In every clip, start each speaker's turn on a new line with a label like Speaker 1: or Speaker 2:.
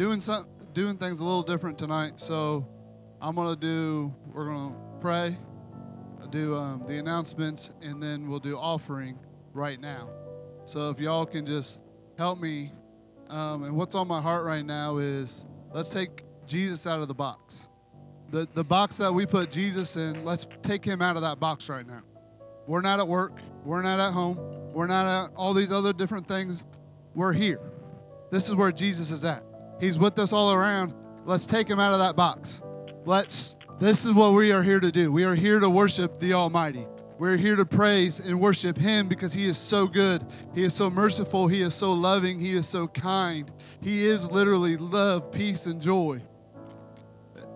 Speaker 1: doing some doing things a little different tonight. So I'm gonna do. We're gonna pray, do um, the announcements, and then we'll do offering right now. So if y'all can just help me, um, and what's on my heart right now is let's take Jesus out of the box. The the box that we put Jesus in. Let's take him out of that box right now. We're not at work. We're not at home. We're not at all these other different things. We're here. This is where Jesus is at. He's with us all around. Let's take him out of that box. Let's, this is what we are here to do. We are here to worship the Almighty. We're here to praise and worship Him because He is so good. He is so merciful. He is so loving. He is so kind. He is literally love, peace, and joy.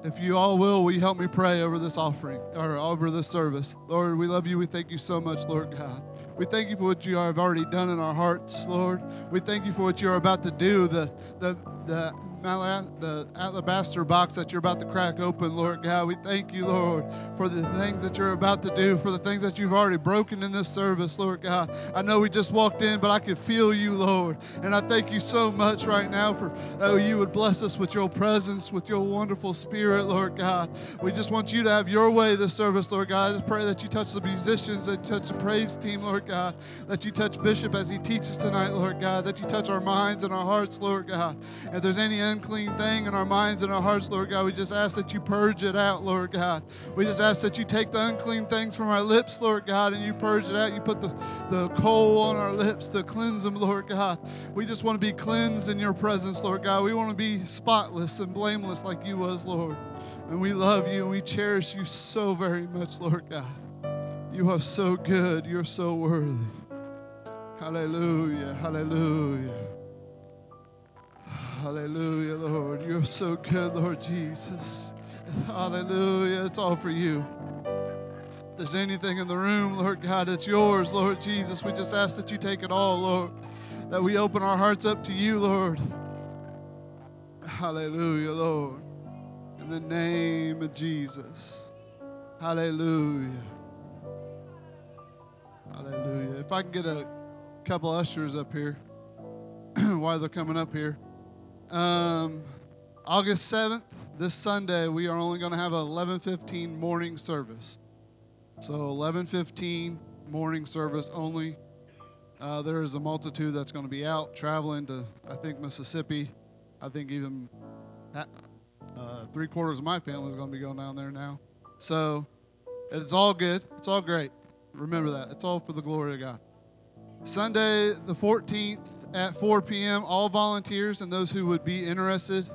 Speaker 1: If you all will, will you help me pray over this offering or over this service? Lord, we love you. We thank you so much, Lord God. We thank you for what you have already done in our hearts, Lord. We thank you for what you're about to do. The the the the alabaster box that you're about to crack open, Lord God. We thank you, Lord, for the things that you're about to do, for the things that you've already broken in this service, Lord God. I know we just walked in, but I can feel you, Lord. And I thank you so much right now for oh, you would bless us with your presence, with your wonderful spirit, Lord God. We just want you to have your way this service, Lord God. I just pray that you touch the musicians, that touch the praise team, Lord God, that you touch Bishop as he teaches tonight, Lord God, that you touch our minds and our hearts, Lord God. If there's any unclean thing in our minds and our hearts, Lord God, we just ask that you purge it out, Lord God. We just ask that you take the unclean things from our lips, Lord God, and you purge it out. You put the, the coal on our lips to cleanse them, Lord God. We just want to be cleansed in your presence, Lord God. We want to be spotless and blameless like you was, Lord. And we love you and we cherish you so very much, Lord God. You are so good. You're so worthy. Hallelujah. Hallelujah. Hallelujah, Lord. You're so good, Lord Jesus. Hallelujah. It's all for you. If there's anything in the room, Lord God, it's yours, Lord Jesus. We just ask that you take it all, Lord. That we open our hearts up to you, Lord. Hallelujah, Lord. In the name of Jesus. Hallelujah. Hallelujah. If I can get a couple ushers up here while they're coming up here. Um, August 7th, this Sunday, we are only going to have a 11:15 morning service. So 11:15 morning service only. Uh, there is a multitude that's going to be out traveling to, I think, Mississippi. I think even uh, three quarters of my family is going to be going down there now. So it's all good. It's all great. Remember that. It's all for the glory of God. Sunday, the 14th, at 4 p.m. All volunteers and those who would be interested,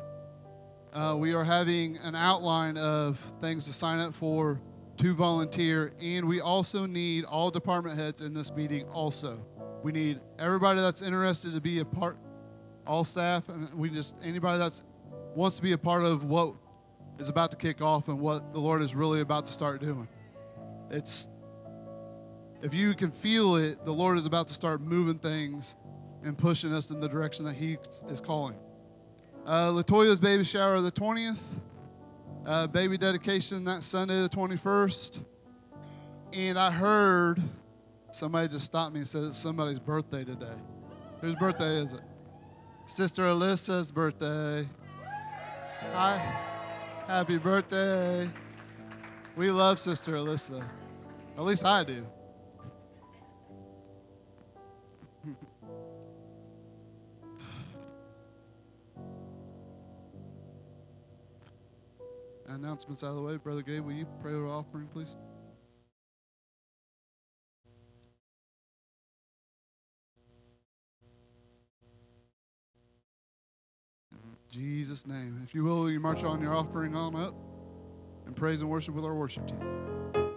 Speaker 1: uh, we are having an outline of things to sign up for to volunteer, and we also need all department heads in this meeting. Also, we need everybody that's interested to be a part, all staff, and we just anybody that's wants to be a part of what is about to kick off and what the Lord is really about to start doing. It's if you can feel it, the Lord is about to start moving things and pushing us in the direction that He is calling. Uh, Latoya's baby shower the 20th, uh, baby dedication that Sunday the 21st. And I heard somebody just stopped me and said it's somebody's birthday today. Whose birthday is it? Sister Alyssa's birthday. Hi. Happy birthday. We love Sister Alyssa. At least I do. Announcements out of the way. Brother Gabe, will you pray over offering, please? In Jesus' name. If you will, you march on your offering on up and praise and worship with our worship team.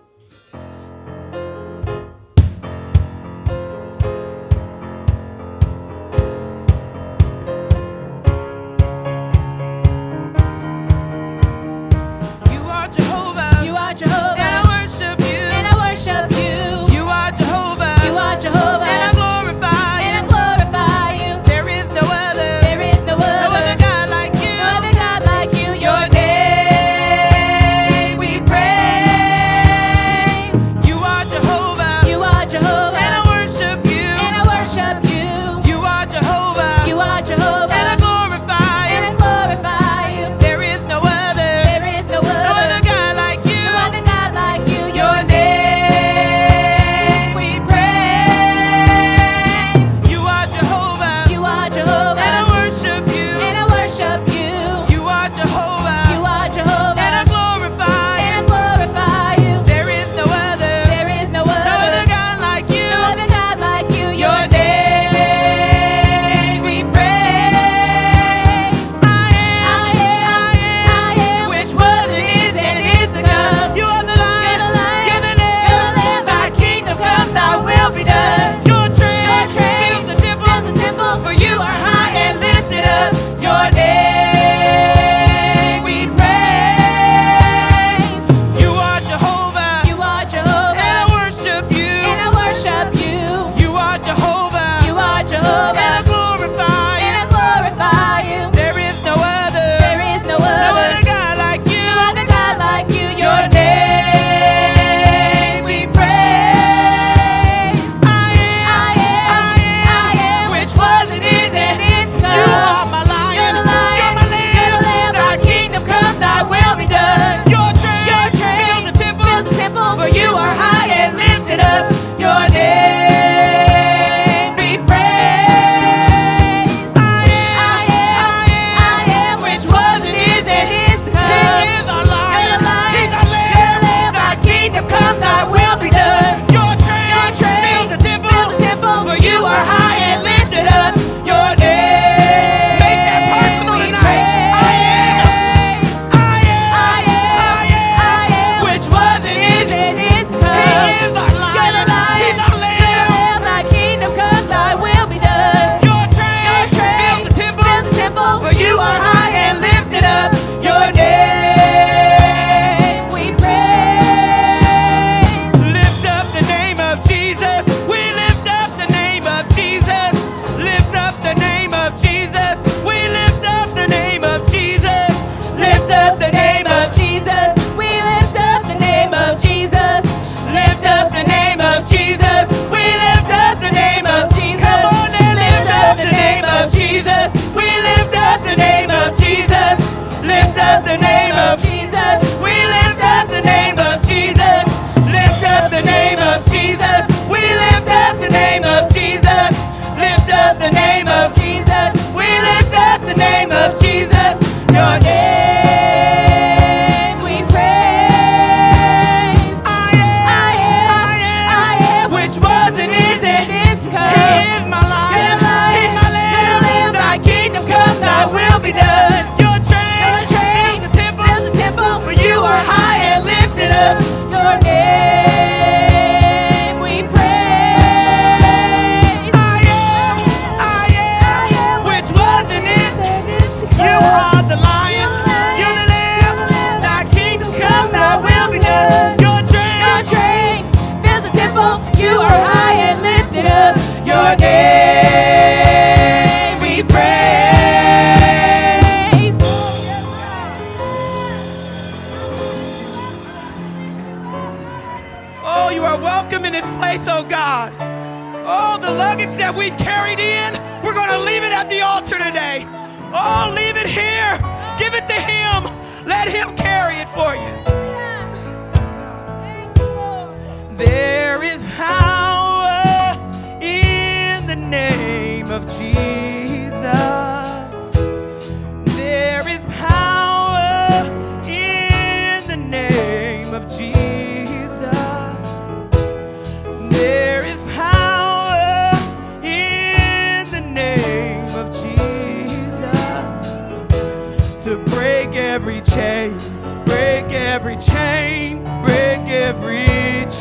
Speaker 2: For you.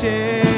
Speaker 3: Every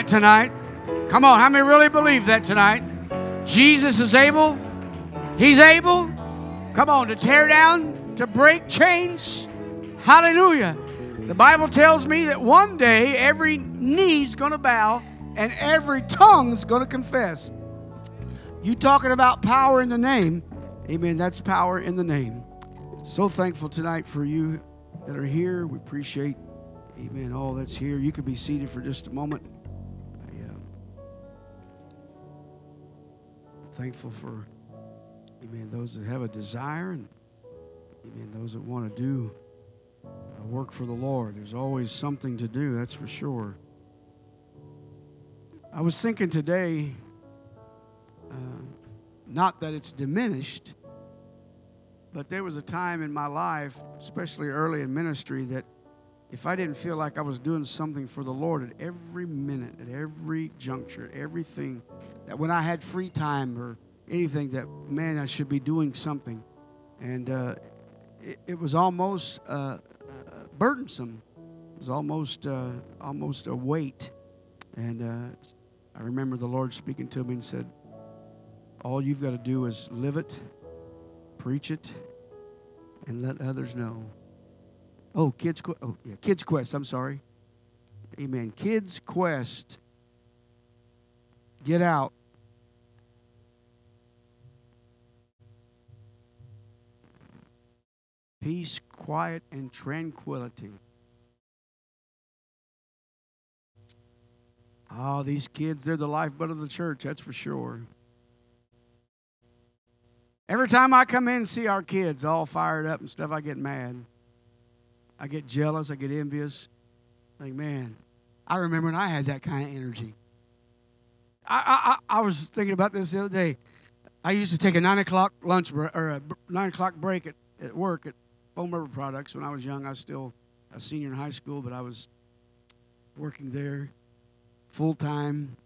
Speaker 4: that tonight? Come on, how many really believe that tonight? Jesus is able. He's able. Come on, to tear down, to break chains. Hallelujah. The Bible tells me that one day every knee's going to bow and every tongue's going to confess. You talking about power in the name? Amen. That's power in the name. So thankful tonight for you that are here. We appreciate Amen. All that's here. You could be seated for just a moment. Thankful for, amen, those that have a desire and, amen, those that want to do uh, work for the Lord. There's always something to do, that's for sure. I was thinking today, uh, not that it's diminished, but there was a time in my life, especially early in ministry, that if I didn't feel like I was doing something for the Lord at every minute, at every juncture, at everything, that when I had free time or anything, that man, I should be doing something. And uh, it, it was almost uh, uh, burdensome. It was almost, uh, almost a weight. And uh, I remember the Lord speaking to me and said, All you've got to do is live it, preach it, and let others know. Oh, Kids Quest. Oh, yeah, Kids Quest. I'm sorry. Amen. Kids Quest. Get out. Peace, quiet, and tranquility. Oh, these kids, they're the lifeblood of the church, that's for sure. Every time I come in and see our kids all fired up and stuff, I get mad. I get jealous. I get envious. Like, man, I remember when I had that kind of energy. I, I, I was thinking about this the other day. I used to take a nine o'clock lunch break, or a nine o'clock break at, at work at Foam River Products. When I was young, I was still a senior in high school, but I was working there full time.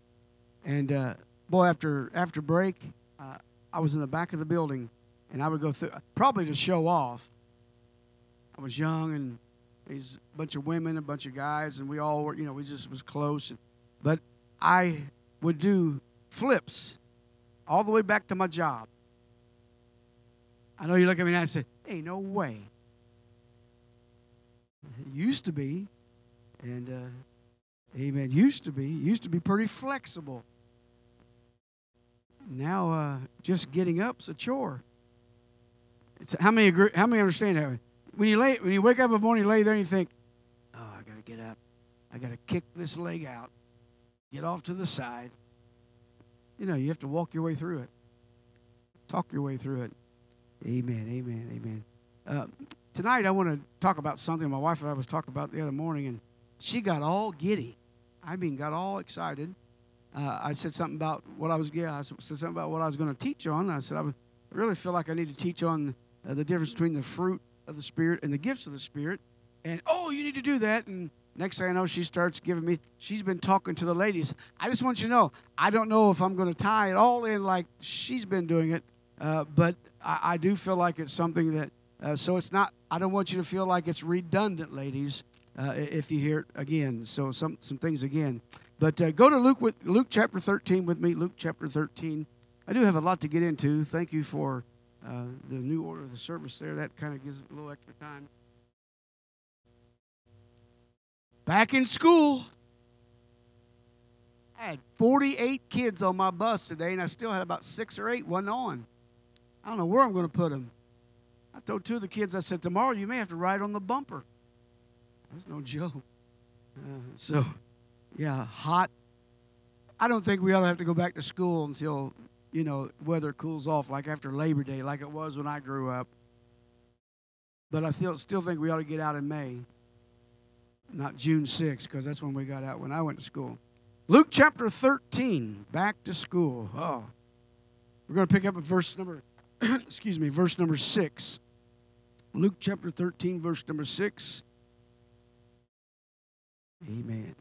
Speaker 4: And uh, boy, after after break, uh, I was in the back of the building, and I would go through probably to show off. I was young and these bunch of women, a bunch of guys, and we all were, you know, we just was close. But I would do flips all the way back to my job. I know you look at me and say, "Hey, no way." It used to be, and uh, Amen. Used to be, used to be pretty flexible. Now, uh, just getting up's a chore. It's, how many agree, How many understand that? When you lay, when you wake up in the morning, you lay there and you think, "Oh, I got to get up. I got to kick this leg out, get off to the side." You know, you have to walk your way through it, talk your way through it. Amen. Amen. Amen. Uh, tonight, I want to talk about something my wife and I was talking about the other morning, and she got all giddy. I mean, got all excited uh, I said something about what I was. Yeah, I said something about what I was going to teach on. I said I really feel like I need to teach on uh, the difference between the fruit of the Spirit and the gifts of the Spirit. And oh, you need to do that. And next thing I know, she starts giving me. She's been talking to the ladies. I just want you to know, I don't know if I'm going to tie it all in like she's been doing it, uh, but I, I, do feel like it's something that. Uh, so it's not. I don't want you to feel like it's redundant, ladies. Uh, if you hear it again, so some some things again. But uh, go to Luke with Luke chapter 13 with me. Luke chapter 13. I do have a lot to get into. Thank you for uh, the new order of the service there. That kind of gives a little extra time. Back in school, I had 48 kids on my bus today, and I still had about six or eight wasn't on. I don't know where I'm going to put them. I told two of the kids, I said, tomorrow you may have to ride on the bumper. That's no joke. Uh, so, yeah, hot. I don't think we ought to have to go back to school until you know, weather cools off like after Labor Day, like it was when I grew up. But I feel, still think we ought to get out in May, not June 6th, because that's when we got out when I went to school. Luke chapter 13, back to school. Oh, we're going to pick up at verse number, excuse me, verse number 6. Luke chapter 13, verse number 6. Amen.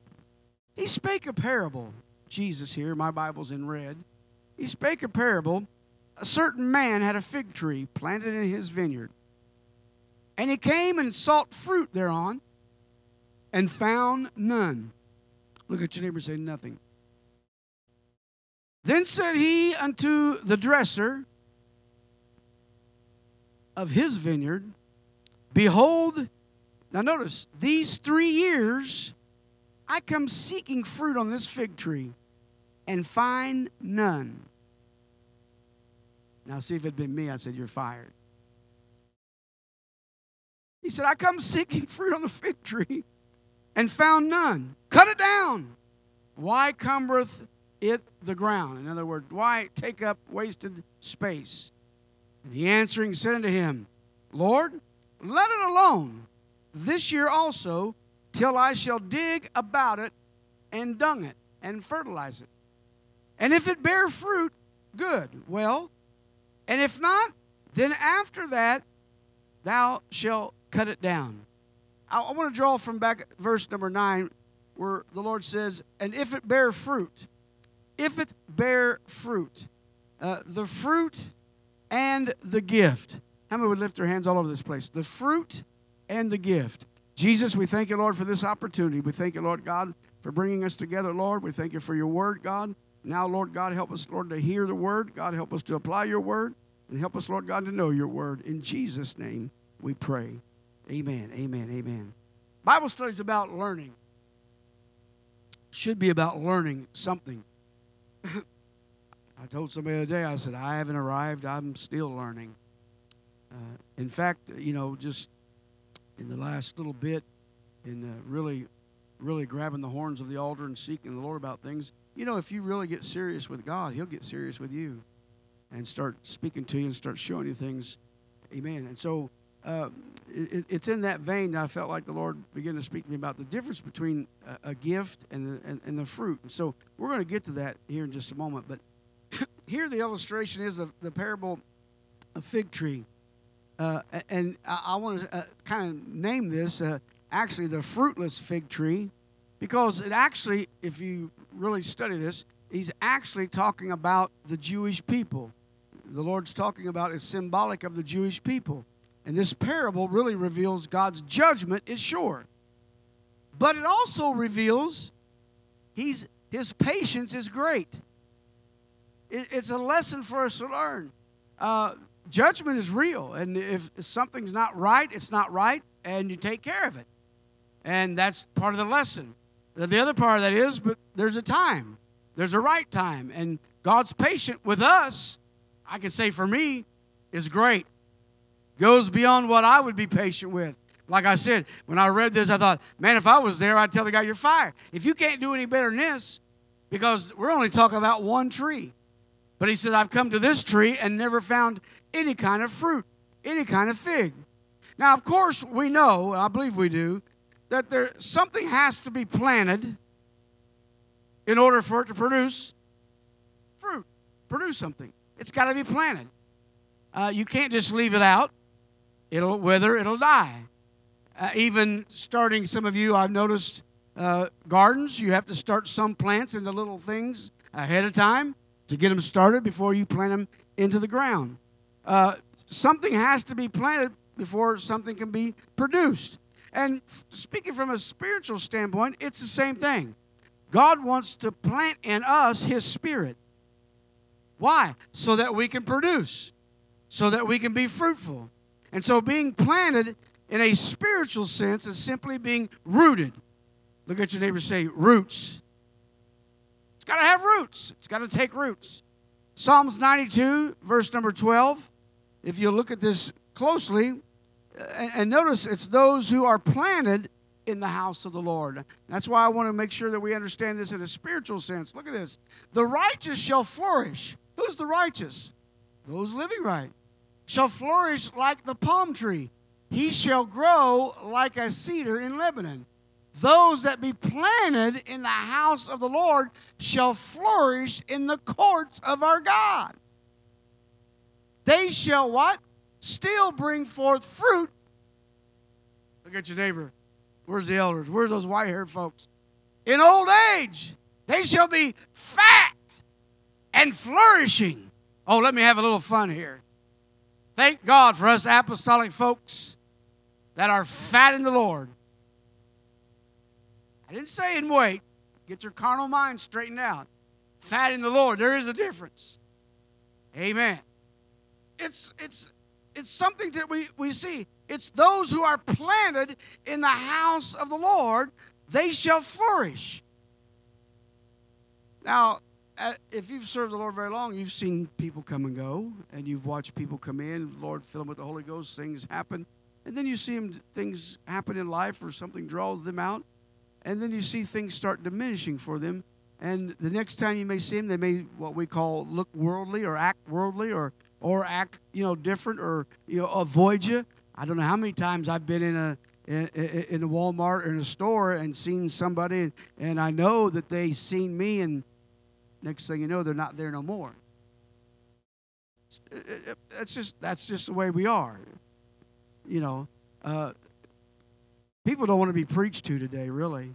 Speaker 4: He spake a parable, Jesus here, my Bible's in red he spake a parable. A certain man had a fig tree planted in his vineyard. And he came and sought fruit thereon and found none. Look at your neighbor and say, Nothing. Then said he unto the dresser of his vineyard, Behold, now notice, these three years I come seeking fruit on this fig tree and find none. Now, see if it had been me, I said, You're fired. He said, I come seeking fruit on the fig tree and found none. Cut it down. Why cumbereth it the ground? In other words, why take up wasted space? And he answering said unto him, Lord, let it alone this year also, till I shall dig about it and dung it and fertilize it. And if it bear fruit, good. Well, and if not, then after that, thou shalt cut it down. I, want to draw from back verse number nine, where the Lord says, And if it bear fruit, if it bear fruit, uh, the fruit and the gift. How many would lift their hands all over this place? The fruit and the gift. Jesus, we thank you, Lord, for this opportunity. We thank you, Lord God, for bringing us together, Lord. We thank you for your word, God. Now, Lord God, help us, Lord, to hear the word. God, help us to apply your word. And help us, Lord God, to know your word. In Jesus' name we pray. Amen. Amen. Amen. Bible studies about learning. Should be about learning something. I told somebody the other day, I said, I haven't arrived. I'm still learning. Uh, in fact, you know, just in the last little bit, in uh, really, really grabbing the horns of the altar and seeking the Lord about things, you know, if you really get serious with God, He'll get serious with you and start speaking to you and start showing you things. Amen. And so uh, it, it's in that vein that I felt like the Lord began to speak to me about the difference between a, a gift and the, and, and, the fruit. And so we're going to get to that here in just a moment. But here the illustration is of the parable of fig tree. Uh, and I, I want to uh, kind of name this uh, actually the fruitless fig tree because it actually, if you really study this, he's actually talking about the Jewish people. The Lord's talking about is symbolic of the Jewish people. And this parable really reveals God's judgment is sure. But it also reveals he's, his patience is great. It, it's a lesson for us to learn. Uh, judgment is real. And if something's not right, it's not right, and you take care of it. And that's part of the lesson. The other part of that is, but there's a time, there's a right time. And God's patient with us, I can say for me, is great. Goes beyond what I would be patient with. Like I said, when I read this, I thought, man, if I was there, I'd tell the guy, you're fired. If you can't do any better than this, because we're only talking about one tree. But he said, I've come to this tree and never found any kind of fruit, any kind of fig. Now, of course, we know, I believe we do, that there something has to be planted in order for it to produce fruit, produce something. It's got to be planted. Uh, you can't just leave it out. It'll wither, it'll die. Uh, even starting, some of you, I've noticed uh, gardens, you have to start some plants into little things ahead of time to get them started before you plant them into the ground. Uh, something has to be planted before something can be produced. And speaking from a spiritual standpoint, it's the same thing. God wants to plant in us His Spirit. Why? So that we can produce, so that we can be fruitful. And so being planted in a spiritual sense is simply being rooted. Look at your neighbor say, roots. It's got to have roots, it's got to take roots. Psalms 92, verse number 12. If you look at this closely, and, notice it's those who are planted in the house of the Lord. That's why I want to make sure that we understand this in a spiritual sense. Look at this. The righteous shall flourish. Who's the righteous? Those living right. Shall flourish like the palm tree. He shall grow like a cedar in Lebanon. Those that be planted in the house of the Lord shall flourish in the courts of our God. They shall what? Still bring forth fruit. Look at your neighbor. Where's the elders? Where's those white haired folks? In old age, they shall be fat and flourishing. Oh, let me have a little fun here. Thank God for us apostolic folks that are fat in the Lord. I didn't say in weight. Get your carnal mind straightened out. Fat in the Lord, there is a difference. Amen. It's it's it's something that we, we see. It's those who are planted in the house of the Lord, they shall flourish. Now, uh, if you've served the Lord very long, you've seen people come and go, and you've watched people come in, Lord fill them with the Holy Ghost, things happen, and then you see them, things happen in life or something draws them out, and then you see things start diminishing for them, and the next time you may see them, they may what we call look worldly or act worldly or or act you know different or you know avoid you. I don't know how many times I've been in a in, in a Walmart or in a store and seen somebody and, and I know that they seen me and next thing you know they're not there no more. Uh, uh, uh, that's just that's just the way we are. You know, uh, people don't want to be preached to today, really.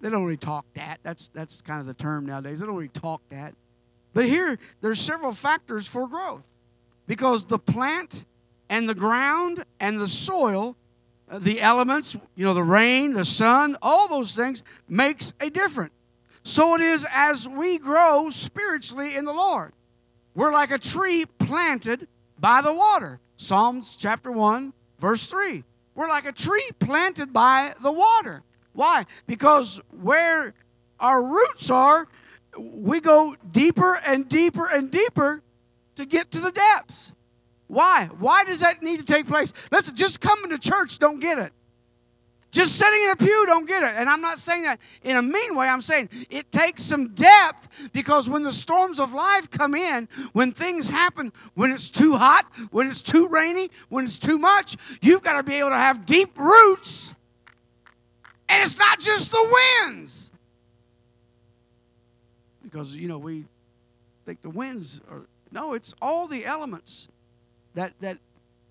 Speaker 4: They don't really talk that. That's that's kind of the term nowadays. They don't really talk that. But here, there's several factors for growth because the plant and the ground and the soil, uh, the elements, you know, the rain, the sun, all those things makes a difference. So it is as we grow spiritually in the Lord. We're like a tree planted by the water. Psalms chapter 1, verse 3. We're like a tree planted by the water. Why? Because where our roots are, we go deeper and deeper and deeper to get to the depths. Why? Why does that need to take place? Listen, just coming to church don't get it. Just sitting in a pew don't get it. And I'm not saying that in a mean way. I'm saying it takes some depth because when the storms of life come in, when things happen, when it's too hot, when it's too rainy, when it's too much, you've got to be able to have deep roots and it's not just the winds. Because, you know, we think the winds are, no, it's all the elements that, that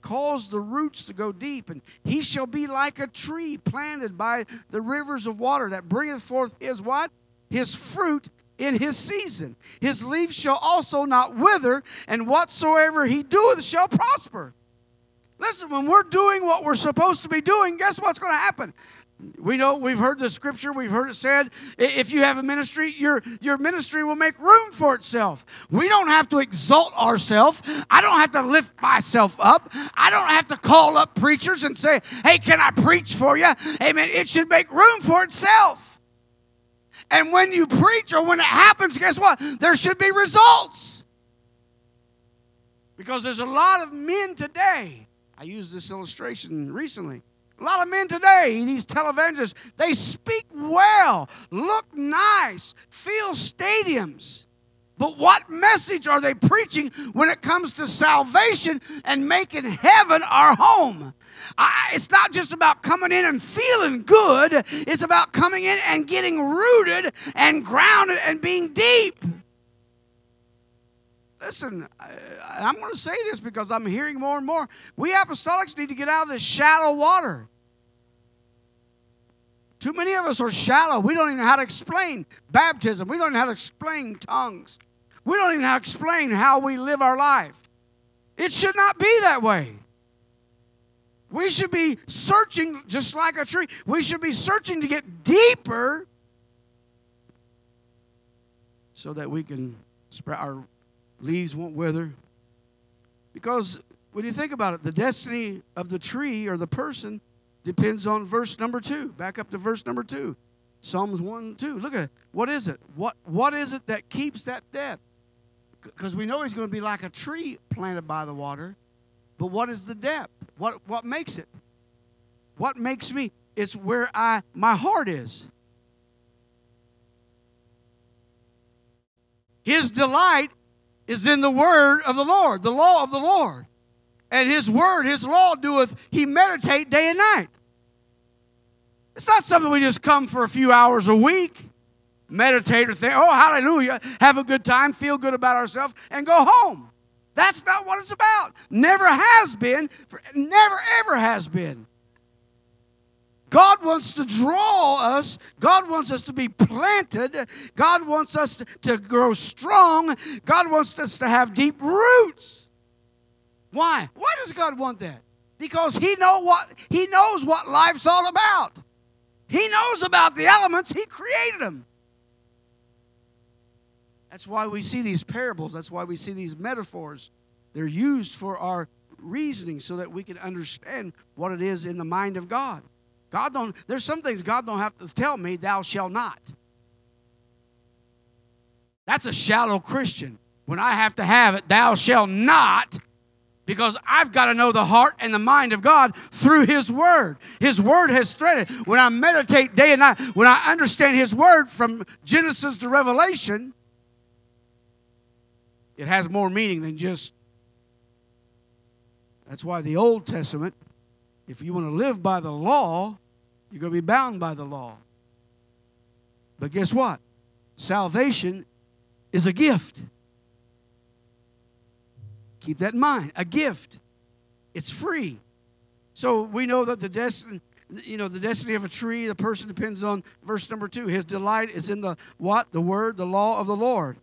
Speaker 4: cause the roots to go deep. And he shall be like a tree planted by the rivers of water that bringeth forth his what? His fruit in his season. His leaves shall also not wither, and whatsoever he doeth shall prosper. Listen, when we're doing what we're supposed to be doing, guess what's going to happen? We know we've heard the scripture, we've heard it said, if you have a ministry, your, your ministry will make room for itself. We don't have to exalt ourselves. I don't have to lift myself up. I don't have to call up preachers and say, hey, can I preach for you? Amen. It should make room for itself. And when you preach or when it happens, guess what? There should be results. Because there's a lot of men today. I used this illustration recently a lot of men today, these televangelists, they speak well, look nice, fill stadiums. But what message are they preaching when it comes to salvation and making heaven our home? I, it's not just about coming in and feeling good, it's about coming in and getting rooted and grounded and being deep. Listen, I, I'm going to say this because I'm hearing more and more. We apostolics need to get out of this shallow water. Too many of us are shallow. We don't even know how to explain baptism. We don't know how to explain tongues. We don't even know how to explain how we live our life. It should not be that way. We should be searching just like a tree. We should be searching to get deeper so that we can spread our leaves won't wither. Because when you think about it, the destiny of the tree or the person depends on verse number two. Back up to verse number two. Psalms 1 2. Look at it. What is it? What, what is it that keeps that depth? Because we know he's going to be like a tree planted by the water. But what is the depth? What, what makes it? What makes me? It's where I my heart is. His delight is in the word of the Lord, the law of the Lord. And his word, his law doeth he meditate day and night. It's not something we just come for a few hours a week, meditate or think, oh, hallelujah, have a good time, feel good about ourselves, and go home. That's not what it's about. Never has been, never ever has been. God wants to draw us. God wants us to be planted. God wants us to grow strong. God wants us to have deep roots. Why? Why does God want that? Because he know what he knows what life's all about. He knows about the elements. He created them. That's why we see these parables. That's why we see these metaphors. They're used for our reasoning so that we can understand what it is in the mind of God. God don't there's some things God don't have to tell me thou shalt not. That's a shallow Christian. When I have to have it thou shalt not because I've got to know the heart and the mind of God through His Word. His Word has threaded. When I meditate day and night, when I understand His Word from Genesis to Revelation, it has more meaning than just. That's why the Old Testament if you want to live by the law, you're going to be bound by the law. But guess what? Salvation is a gift. Keep that in mind. A gift. It's free. So we know that the destiny, you know, the destiny of a tree, the person depends on verse number two. His delight is in the what? The word, the law of the Lord.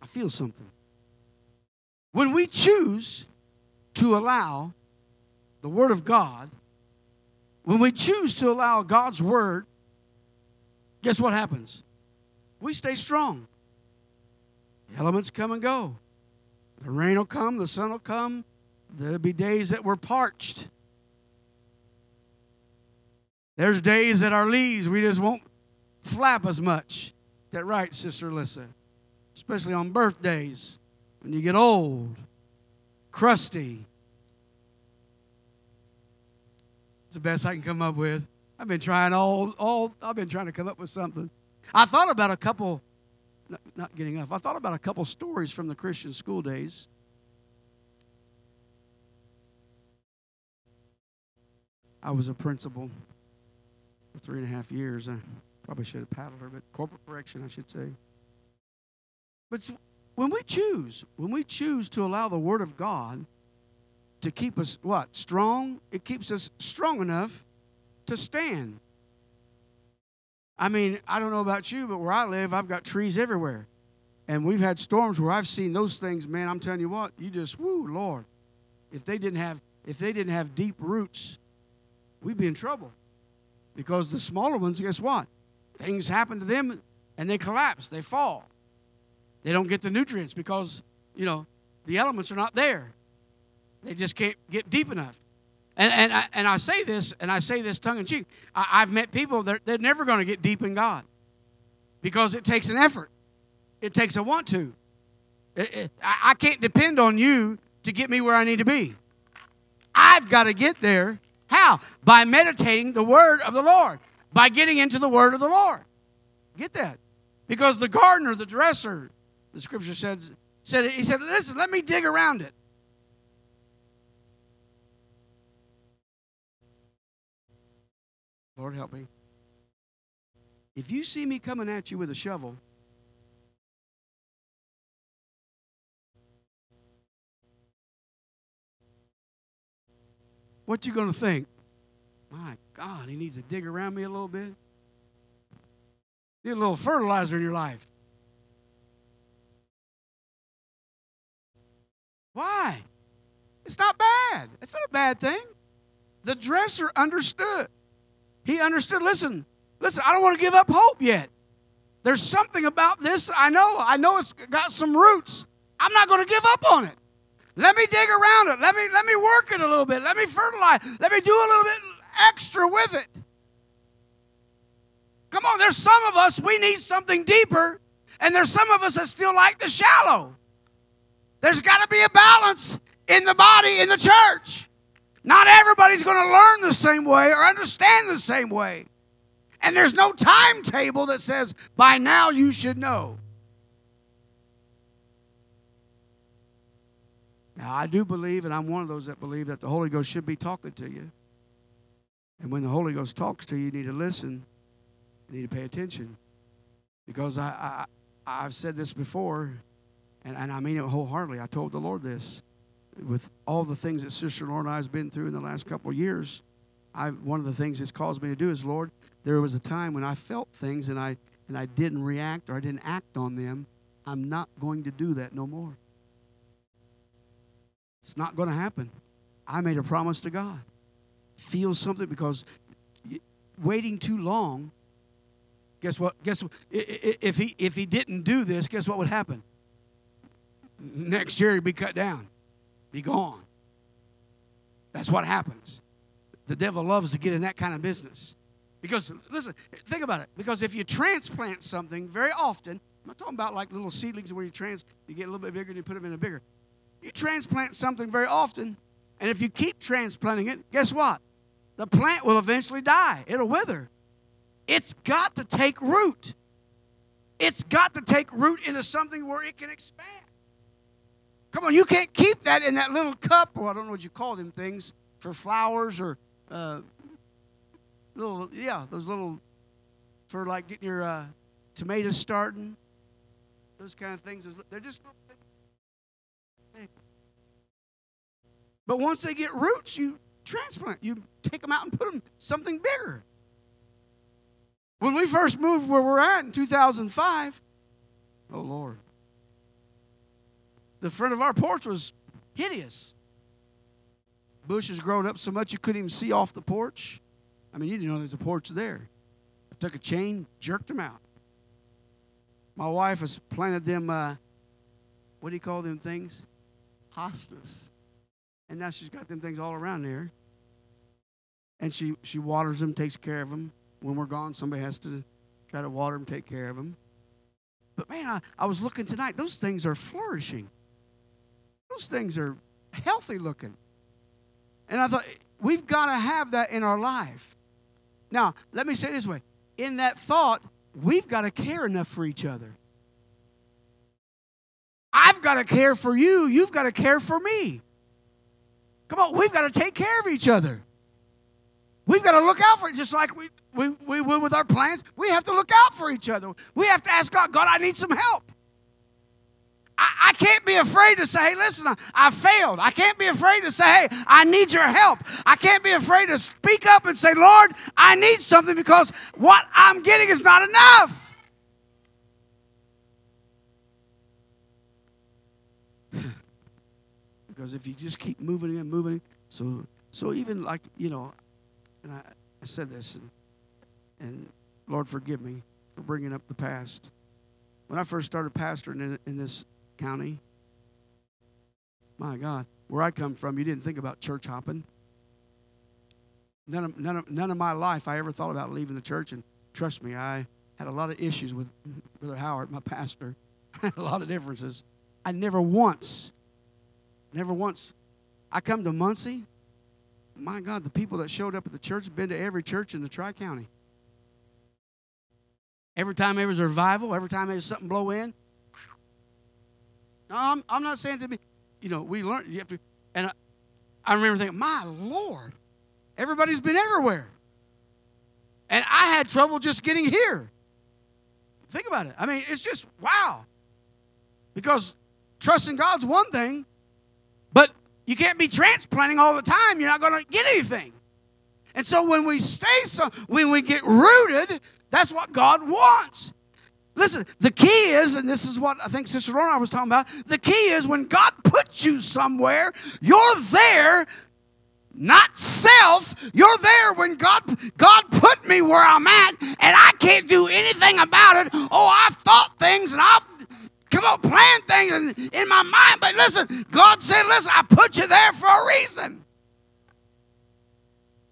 Speaker 4: I feel something. When we choose to allow the Word of God, when we choose to allow God's Word, guess what happens? We stay strong. The elements come and go. The rain will come, the sun will come. There'll be days that we're parched. There's days that our leaves, we just won't flap as much. That right, Sister Alyssa? Especially on birthdays when you get old, crusty. It's the best I can come up with. I've been trying all, all I've been trying to come up with something. I thought about a couple, not, not getting off, I thought about a couple stories from the Christian school days. I was a principal for three and a half years. I probably should have paddled her, but corporate correction, I should say. But when we choose, when we choose to allow the Word of God to keep us what? Strong? It keeps us strong enough to stand. I mean, I don't know about you, but where I live, I've got trees everywhere. And we've had storms where I've seen those things, man, I'm telling you what, you just, whoo, Lord. If they didn't have if they didn't have deep roots, we'd be in trouble. Because the smaller ones, guess what? Things happen to them and they collapse, they fall. They don't get the nutrients because, you know, the elements are not there. They just can't get deep enough. And, and, I, and I say this, and I say this tongue in cheek. I, have met people that they're never going to get deep in God because it takes an effort, it takes a want to. It, it, I, I can't depend on you to get me where I need to be. I've got to get there. How? By meditating the word of the Lord, by getting into the word of the Lord Get that. Because the gardener, the dresser, the scripture says, said he said, listen, let me dig around it. Lord help me. If you see me coming at you with a shovel, what you going to think? My God, he needs to dig around me a little bit. Need a little fertilizer in your life. Why? It's not bad. It's not a bad thing. The dresser understood. He understood. Listen, listen, I don't want to give up hope yet. There's something about this I know. I know it's got some roots. I'm not going to give up on it. Let me dig around it. Let me let me work it a little bit. Let me fertilize. Let me do a little bit extra with it. Come on, there's some of us we need something deeper, and there's some of us that still like the shallow. There's got to be a balance in the body in the church. Not everybody's going to learn the same way or understand the same way. And there's no timetable that says, by now you should know. Now, I do believe, and I'm one of those that believe that the Holy Ghost should be talking to you. And when the Holy Ghost talks to you, you need to listen, you need to pay attention. Because I, I, I've said this before, and, and I mean it wholeheartedly. I told the Lord this with all the things that Sister Lauren and I has been through in the last couple of years, I one of the things it's caused me to do is, Lord, there was a time when I felt things and I and I didn't react or I didn't act on them. I'm not going to do that no more. It's not going to happen. I made a promise to God. Feel something because waiting too long. Guess what? Guess what? If he if he didn't do this, guess what would happen? Next year he'd be cut down be gone. That's what happens. The devil loves to get in that kind of business. Because, listen, think about it. Because if you transplant something very often, I'm not talking about like little seedlings where you trans, you get a little bit bigger and you put them in a bigger. You transplant something very often, and if you keep transplanting it, guess what? The plant will eventually die. It'll wither. It's got to take root. It's got to take root into something where it can expand. Come on, you can't keep that in that little cup, or I don't know what you call them things for flowers or uh, little, yeah, those little for like getting your uh, tomatoes starting, those kind of things. They're just. But once they get roots, you transplant. You take them out and put them something bigger. When we first moved where we're at in 2005, oh Lord, the front of our porch was hideous. Bushes grown up so much you couldn't even see off the porch. I mean, you didn't know there was a porch there. I took a chain, jerked them out. My wife has planted them, uh, what do you call them things? Hostas. And now she's got them things all around there. And she, she waters them, takes care of them. When we're gone, somebody has to try to water them, take care of them. But man, I, I was looking tonight. Those things are flourishing. Those things are healthy looking. And I thought, we've got to have that in our life. Now, let me say this way in that thought, we've got to care enough for each other. I've got to care for you, you've got to care for me. Come on, we've got to take care of each other. We've got to look out for it, just like we, we, we would with our plans. We have to look out for each other. We have to ask God, God, I need some help. I, I can't be afraid to say, hey, listen, I, I failed. I can't be afraid to say, hey, I need your help. I can't be afraid to speak up and say, Lord, I need something because what I'm getting is not enough. because if you just keep moving and moving, so so even like you know, and I, I said this, and, and Lord forgive me for bringing up the past. When I first started pastoring in, in this County. My God, where I come from, you didn't think about church hopping. None of, none, of, none of my life I ever thought about leaving the church, and trust me, I had a lot of issues with Brother Howard, my pastor. a lot of differences. I never once, never once, I come to Muncie. My God, the people that showed up at the church have been to every church in the Tri County. Every time there was a revival, every time there was something blow in. I'm, I'm not saying to be, you know, we learn, you have to, and I, I remember thinking, my Lord, everybody's been everywhere. And I had trouble just getting here. Think about it. I mean, it's just wow. Because trusting God's one thing, but you can't be transplanting all the time. You're not going to get anything. And so when we stay so when we get rooted, that's what God wants. Listen, the key is, and this is what I think Sister Rona was talking about, the key is when God puts you somewhere, you're there, not self. You're there when God God put me where I'm at, and I can't do anything about it. Oh, I've thought things and I've come up plan things in, in my mind, but listen, God said, listen, I put you there for a reason.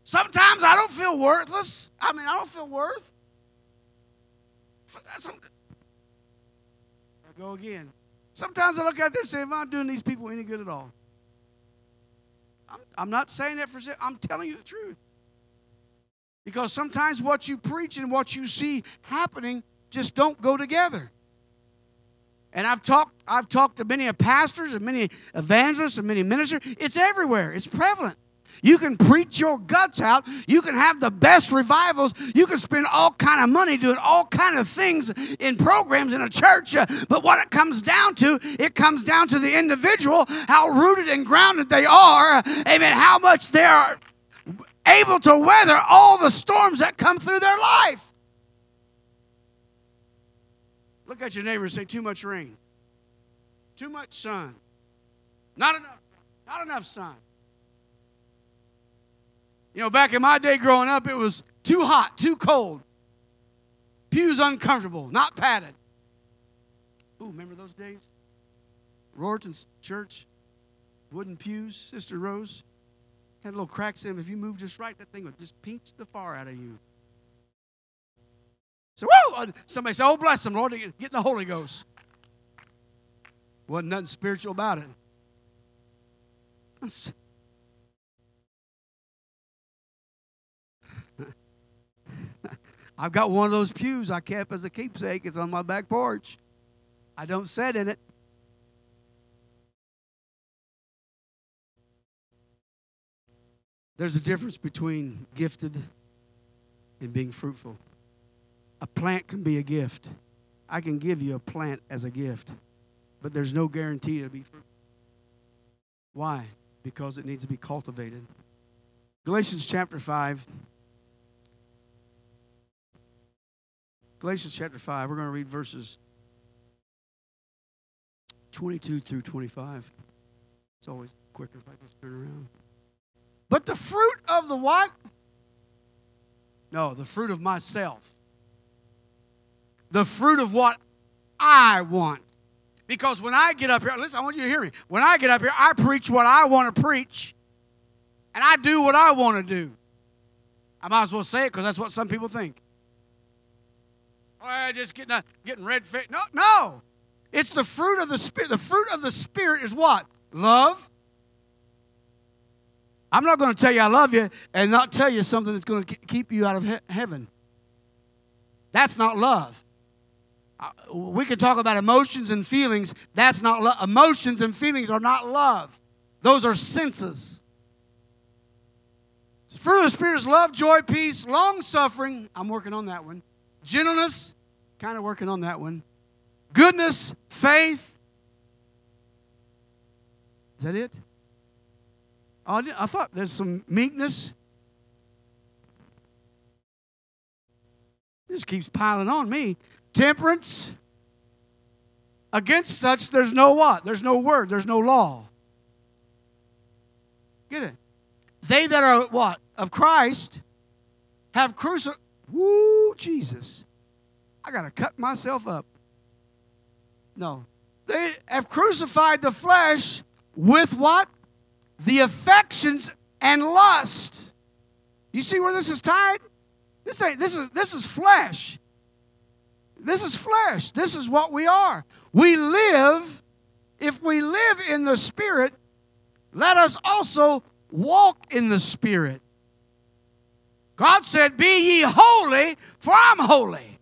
Speaker 4: Sometimes I don't feel worthless. I mean, I don't feel worth. Some, go again. Sometimes I look out there and say, am I doing these people any good at all? I'm, I'm not saying that for I'm telling you the truth. Because sometimes what you preach and what you see happening just don't go together. And I've talked, I've talked to many pastors and many evangelists and many ministers. It's everywhere. It's prevalent. You can preach your guts out. You can have the best revivals. You can spend all kind of money doing all kind of things in programs in a church. Uh, but what it comes down to, it comes down to the individual, how rooted and grounded they are. Amen. How much they are able to weather all the storms that come through their life. Look at your neighbor and say, too much rain. Too much sun. Not enough. Not enough sun. You know, back in my day growing up, it was too hot, too cold. Pews uncomfortable, not padded. Ooh, remember those days? Rorton's church, wooden pews, Sister Rose. Had little cracks in them. If you moved just right, that thing would just pinch the far out of you. So, woo! Uh, somebody said, oh, bless them, Lord, get the Holy Ghost. Wasn't nothing spiritual about it. I've got one of those pews I kept as a keepsake. It's on my back porch. I don't sit in it. There's a difference between gifted and being fruitful. A plant can be a gift. I can give you a plant as a gift, but there's no guarantee to be fruitful. Why? Because it needs to be cultivated. Galatians chapter 5. Galatians chapter 5, we're going to read verses 22 through 25. It's always quicker if I just turn around. But the fruit of the what? No, the fruit of myself. The fruit of what I want. Because when I get up here, listen, I want you to hear me. When I get up here, I preach what I want to preach, and I do what I want to do. I might as well say it because that's what some people think. Oh, just getting, uh, getting red face. No, no. It's the fruit of the Spirit. The fruit of the Spirit is what? Love. I'm not going to tell you I love you and not tell you something that's going to keep you out of he- heaven. That's not love. Uh, we can talk about emotions and feelings. That's not love. Emotions and feelings are not love. Those are senses. Fruit of the Spirit is love, joy, peace, long suffering. I'm working on that one gentleness, kind of working on that one, goodness, faith. Is that it? Oh, I thought there's some meekness. This keeps piling on me. Temperance. Against such, there's no what? There's no word. There's no law. Get it? They that are what? Of Christ have crucified. Woo, Jesus. I got to cut myself up. No. They have crucified the flesh with what? The affections and lust. You see where this is tied? This ain't this is this is flesh. This is flesh. This is what we are. We live if we live in the spirit, let us also walk in the spirit. God said, Be ye holy, for I'm holy.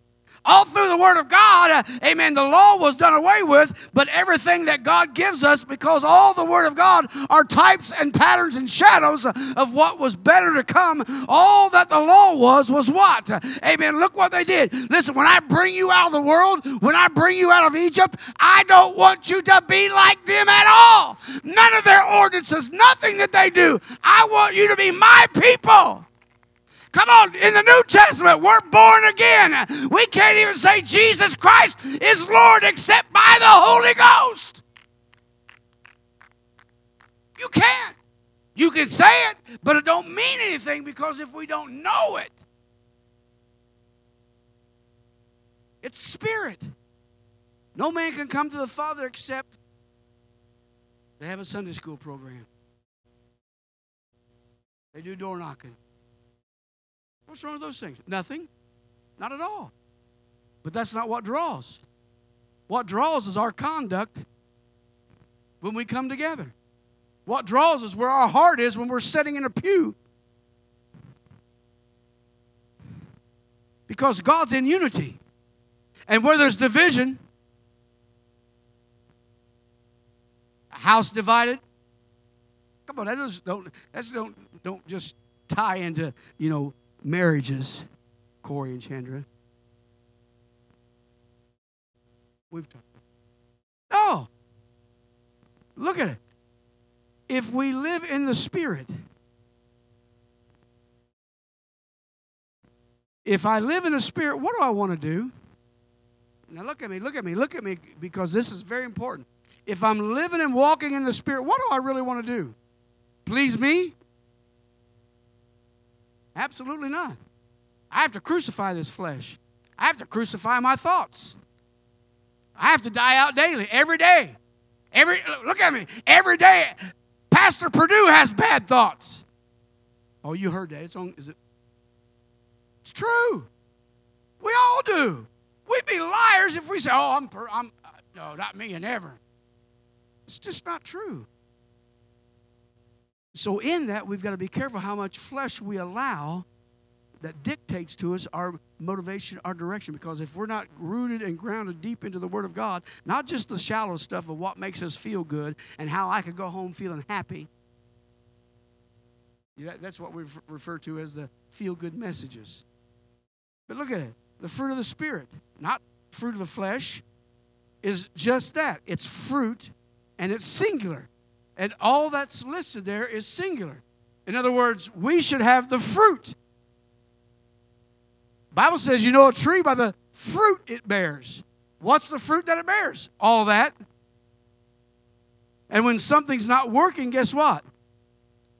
Speaker 4: all through the Word of God, uh, amen, the law was done away with, but everything that God gives us, because all the Word of God are types and patterns and shadows of what was better to come, all that the law was, was what? Amen. Look what they did. Listen, when I bring you out of the world, when I bring you out of Egypt, I don't want you to be like them at all. None of their ordinances, nothing that they do. I want you to be my people. Come on, in the New Testament, we're born again. We can't even say Jesus Christ is Lord except by the Holy Ghost. You can't. You can say it, but it don't mean anything because if we don't know it, it's spirit. No man can come to the Father except they have a Sunday school program. They do door knocking. What's wrong with those things? Nothing. Not at all. But that's not what draws. What draws is our conduct when we come together. What draws is where our heart is when we're sitting in a pew. Because God's in unity. And where there's division, a house divided. Come on, that don't that's don't don't just tie into, you know, marriages, Corey and Chandra. We've talked. No. Look at it. If we live in the Spirit, if I live in the Spirit, what do I want to do? Now look at me, look at me, look at me, because this is very important. If I'm living and walking in the Spirit, what do I really want to do? Please me? Absolutely not. I have to crucify this flesh. I have to crucify my thoughts. I have to die out daily, every day. Every look at me. Every day, Pastor Purdue has bad thoughts. Oh, you heard that? It's on. Is it? It's true. We all do. We'd be liars if we say, "Oh, I'm, I'm, uh, no, not me and ever." It's just not true. So, in that, we've got to be careful how much flesh we allow that dictates to us our motivation, our direction. Because if we're not rooted and grounded deep into the Word of God, not just the shallow stuff of what makes us feel good and how I could go home feeling happy, that's what we refer to as the feel good messages. But look at it the fruit of the Spirit, not fruit of the flesh, is just that it's fruit and it's singular. And all that's listed there is singular. In other words, we should have the fruit. Bible says you know a tree by the fruit it bears. What's the fruit that it bears? All that. And when something's not working, guess what?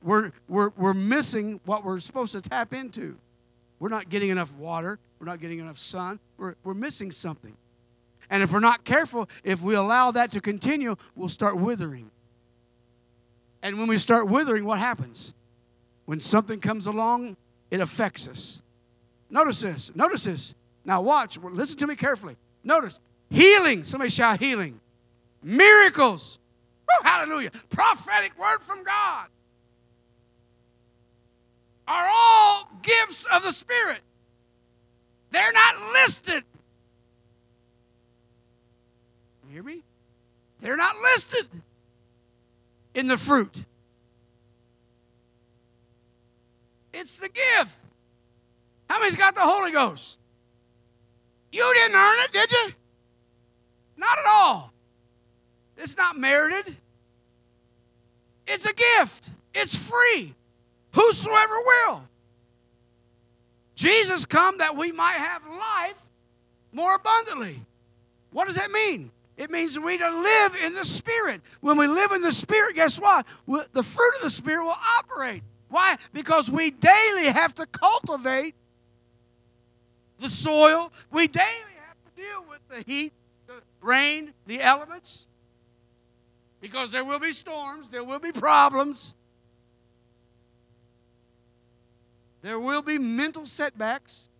Speaker 4: We're, we're, we're missing what we're supposed to tap into. We're not getting enough water. We're not getting enough sun. We're, we're missing something. And if we're not careful, if we allow that to continue, we'll start withering. And when we start withering, what happens? When something comes along, it affects us. Notice this. Notice this. Now, watch. Listen to me carefully. Notice healing. Somebody shout healing. Miracles. Oh, hallelujah. Prophetic word from God are all gifts of the Spirit. They're not listed. You hear me? They're not listed in the fruit. It's the gift. How many's got the Holy Ghost? You didn't earn it, did you? Not at all. It's not merited. It's a gift. It's free. Whosoever will. Jesus come that we might have life more abundantly. What does that mean? It means we to live in the Spirit. When we live in the Spirit, guess what? The fruit of the Spirit will operate. Why? Because we daily have to cultivate the soil. We daily have to deal with the heat, the rain, the elements. Because there will be storms, there will be problems, there will be mental setbacks.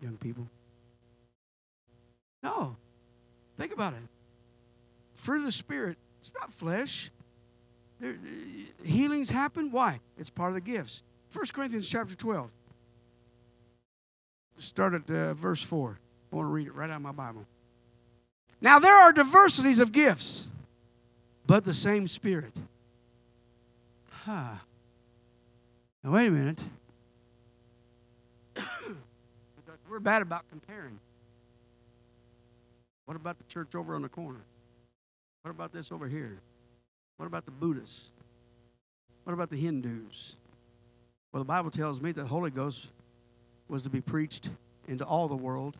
Speaker 4: Young people. No. Think about it. Fruit of the Spirit, it's not flesh. There, healings happen. Why? It's part of the gifts. 1 Corinthians chapter 12. start at uh, verse 4. I want to read it right out of my Bible. Now there are diversities of gifts, but the same Spirit. Huh. Now, wait a minute. We're bad about comparing. What about the church over on the corner? What about this over here? What about the Buddhists? What about the Hindus? Well, the Bible tells me that the Holy Ghost was to be preached into all the world,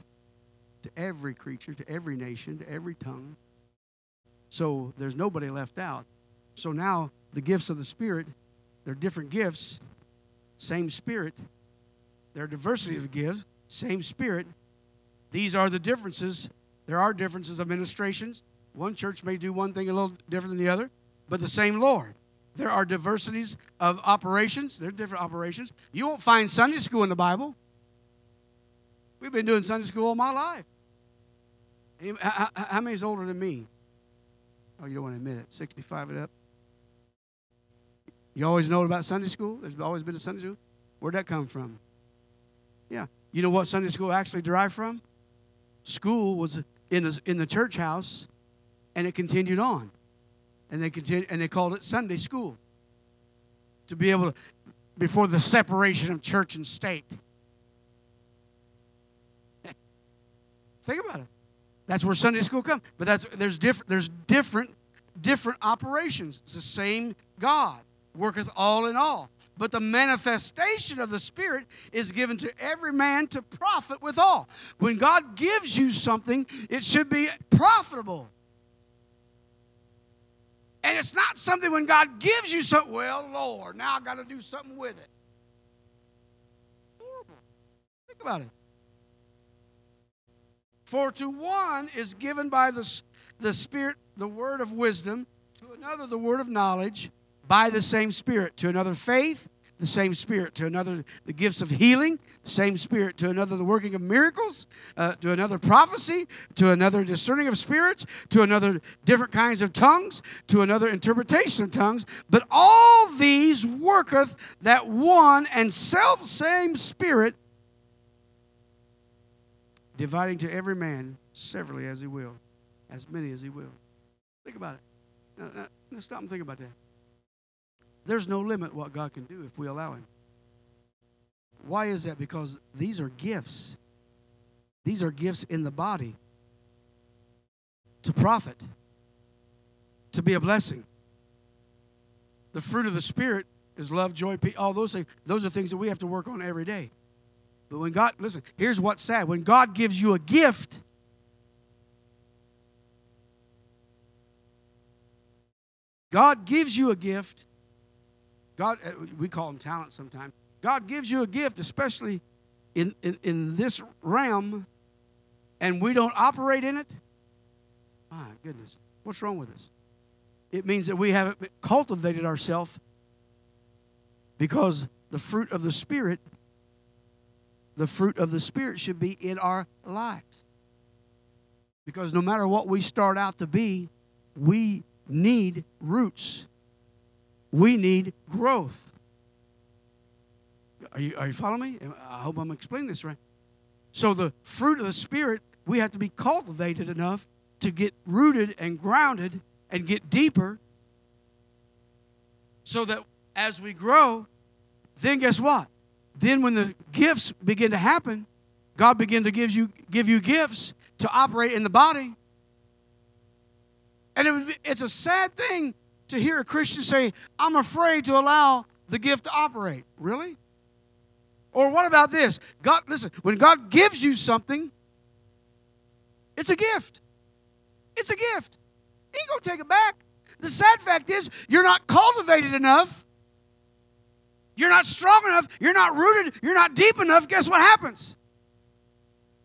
Speaker 4: to every creature, to every nation, to every tongue. So there's nobody left out. So now the gifts of the Spirit, they're different gifts, same Spirit. There are diversity of gifts, same Spirit. These are the differences. There are differences of ministrations. One church may do one thing a little different than the other, but the same Lord. There are diversities of operations. There are different operations. You won't find Sunday school in the Bible. We've been doing Sunday school all my life. How, many is older than me? Oh, you don't want to admit it. 65 and up. You always know about Sunday school? There's always been a Sunday school? Where'd that come from? Yeah. You know what Sunday school actually derived from? School was in, the in the church house, and it continued on. And they, continued, and they called it Sunday school. To be able to, before the separation of church and state. Think about it. That's where Sunday school comes. But that's there's different there's different different operations. It's the same God worketh all in all. But the manifestation of the Spirit is given to every man to profit withal. When God gives you something, it should be profitable. And it's not something when God gives you something, well, Lord, now I got to do something with it. Think about it. For to one is given by the, the Spirit the word of wisdom, to another the word of knowledge by the same Spirit, to another faith, the same Spirit, to another the gifts of healing, the same Spirit, to another the working of miracles, uh, to another prophecy, to another discerning of spirits, to another different kinds of tongues, to another interpretation of tongues. But all these worketh that one and self same Spirit dividing to every man severally as he will, as many as he will. Think about it. Now, now, let's stop and think about that. There's no limit what God can do if we allow Him. Why is that? Because these are gifts. These are gifts in the body to profit, to be a blessing. The fruit of the Spirit is love, joy, peace, all those things. Those are things that we have to work on every day. But when God, listen, here's what's sad. When God gives you a gift, God gives you a gift. God, uh, we call them talents sometimes. God gives you a gift, especially in, in, in this realm, and we don't operate in it. My goodness, what's wrong with us? It means that we haven't cultivated ourselves because the fruit of the Spirit the fruit of the Spirit should be in our lives. Because no matter what we start out to be, we need roots. We need growth. Are you, are you following me? I hope I'm explaining this right. So, the fruit of the Spirit, we have to be cultivated enough to get rooted and grounded and get deeper so that as we grow, then guess what? Then when the gifts begin to happen, God begin to give you give you gifts to operate in the body. And it be, it's a sad thing to hear a Christian say, "I'm afraid to allow the gift to operate." Really? Or what about this? God, listen, when God gives you something, it's a gift. It's a gift. He ain't gonna take it back. The sad fact is, you're not cultivated enough you're not strong enough, you're not rooted, you're not deep enough, guess what happens?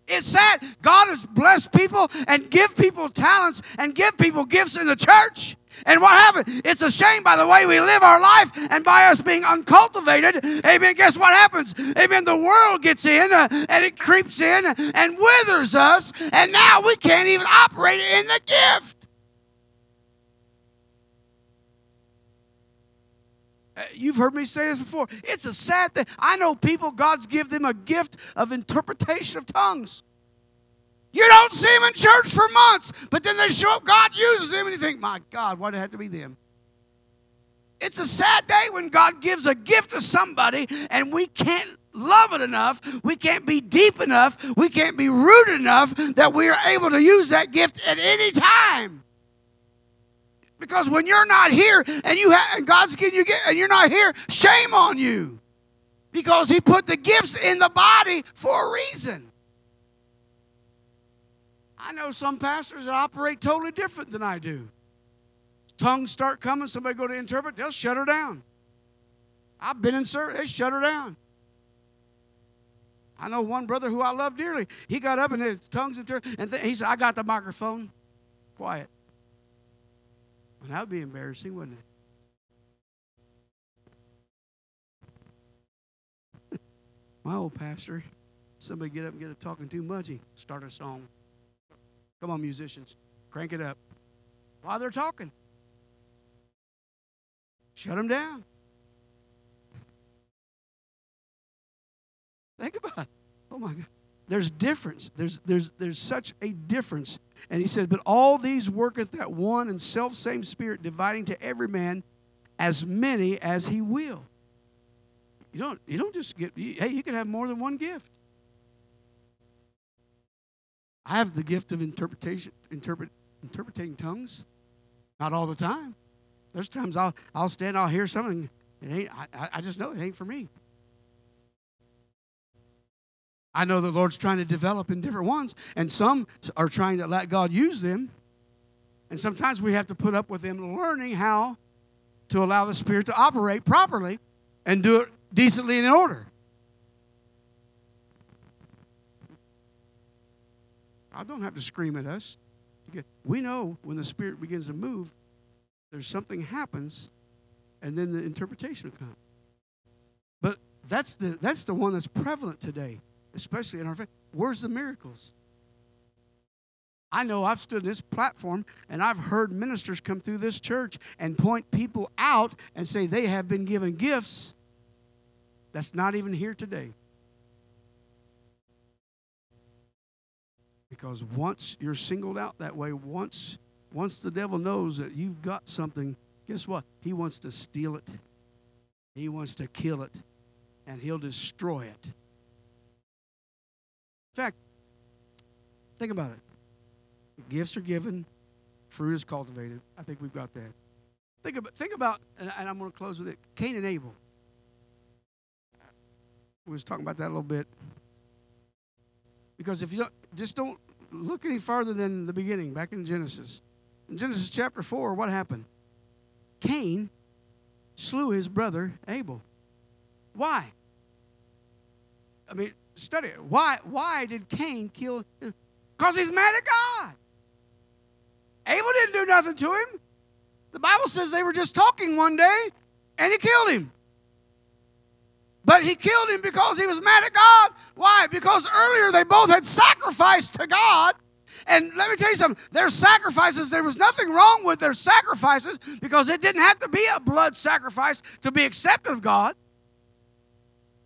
Speaker 4: It's sad. God has blessed people and give people talents and give people gifts in the church. And what happened? It's a shame by the way we live our life and by us being uncultivated. Amen. Guess what happens? Amen. The world gets in uh, and it creeps in and withers us. And now we can't even operate in the gift. Uh, You've heard me say this before. It's a sad thing. I know people, God's give them a gift of interpretation of tongues. You don't see them in church for months, but then they show up, God uses them, and you think, my God, why'd it have to be them? It's a sad day when God gives a gift to somebody and we can't love it enough, we can't be deep enough, we can't be rooted enough that we are able to use that gift at any time. Because when you're not here and you have and God's giving you gift and you're not here, shame on you. Because He put the gifts in the body for a reason. I know some pastors that operate totally different than I do. Tongues start coming, somebody go to interpret, they'll shut her down. I've been in service, they shut her down. I know one brother who I love dearly. He got up and his tongues inter- and th- he said, "I got the microphone." Quiet. Well, that would be embarrassing, wouldn't it? My old pastor, somebody get up and get it talking too much. He start a song. Come on, musicians, crank it up. While they're talking, shut them down. Think about it. Oh my God. There's difference. There's there's there's such a difference. And he said, But all these worketh that one and self same spirit, dividing to every man as many as he will. You don't you don't just get you- hey, you can have more than one gift. I have the gift of interpretation, interpret, interpreting tongues. Not all the time. There's times I'll I'll stand, I'll hear something. It ain't. I, I- just know it ain't for me. I know the Lord's trying to develop in different ones, and some are trying to let God use them. And sometimes we have to put up with them learning how to allow the Spirit to operate properly and do it decently and in order. I don't have to scream at us. We know when the Spirit begins to move, there's something happens, and then the interpretation will come. But that's the that's the one that's prevalent today, especially in our faith. Where's the miracles? I know I've stood in this platform and I've heard ministers come through this church and point people out and say they have been given gifts that's not even here today. Because once you're singled out that way, once once the devil knows that you've got something, guess what? He wants to steal it. He wants to kill it and he'll destroy it. In fact, think about it. Gifts are given, fruit is cultivated. I think we've got that. Think about, think about and, I'm going to close with it Cain and Abel. We was talking about that a little bit. Because if you don't, just don't look any farther than the beginning, back in Genesis. In Genesis chapter 4, what happened? Cain slew his brother Abel. Why? I mean, study it. Why, why did Cain kill? Because he's mad at God. Abel didn't do nothing to him. The Bible says they were just talking one day and he killed him. But he killed him because he was mad at God. Why? Because earlier they both had sacrificed to God. And let me tell you something their sacrifices, there was nothing wrong with their sacrifices because it didn't have to be a blood sacrifice to be accepted of God.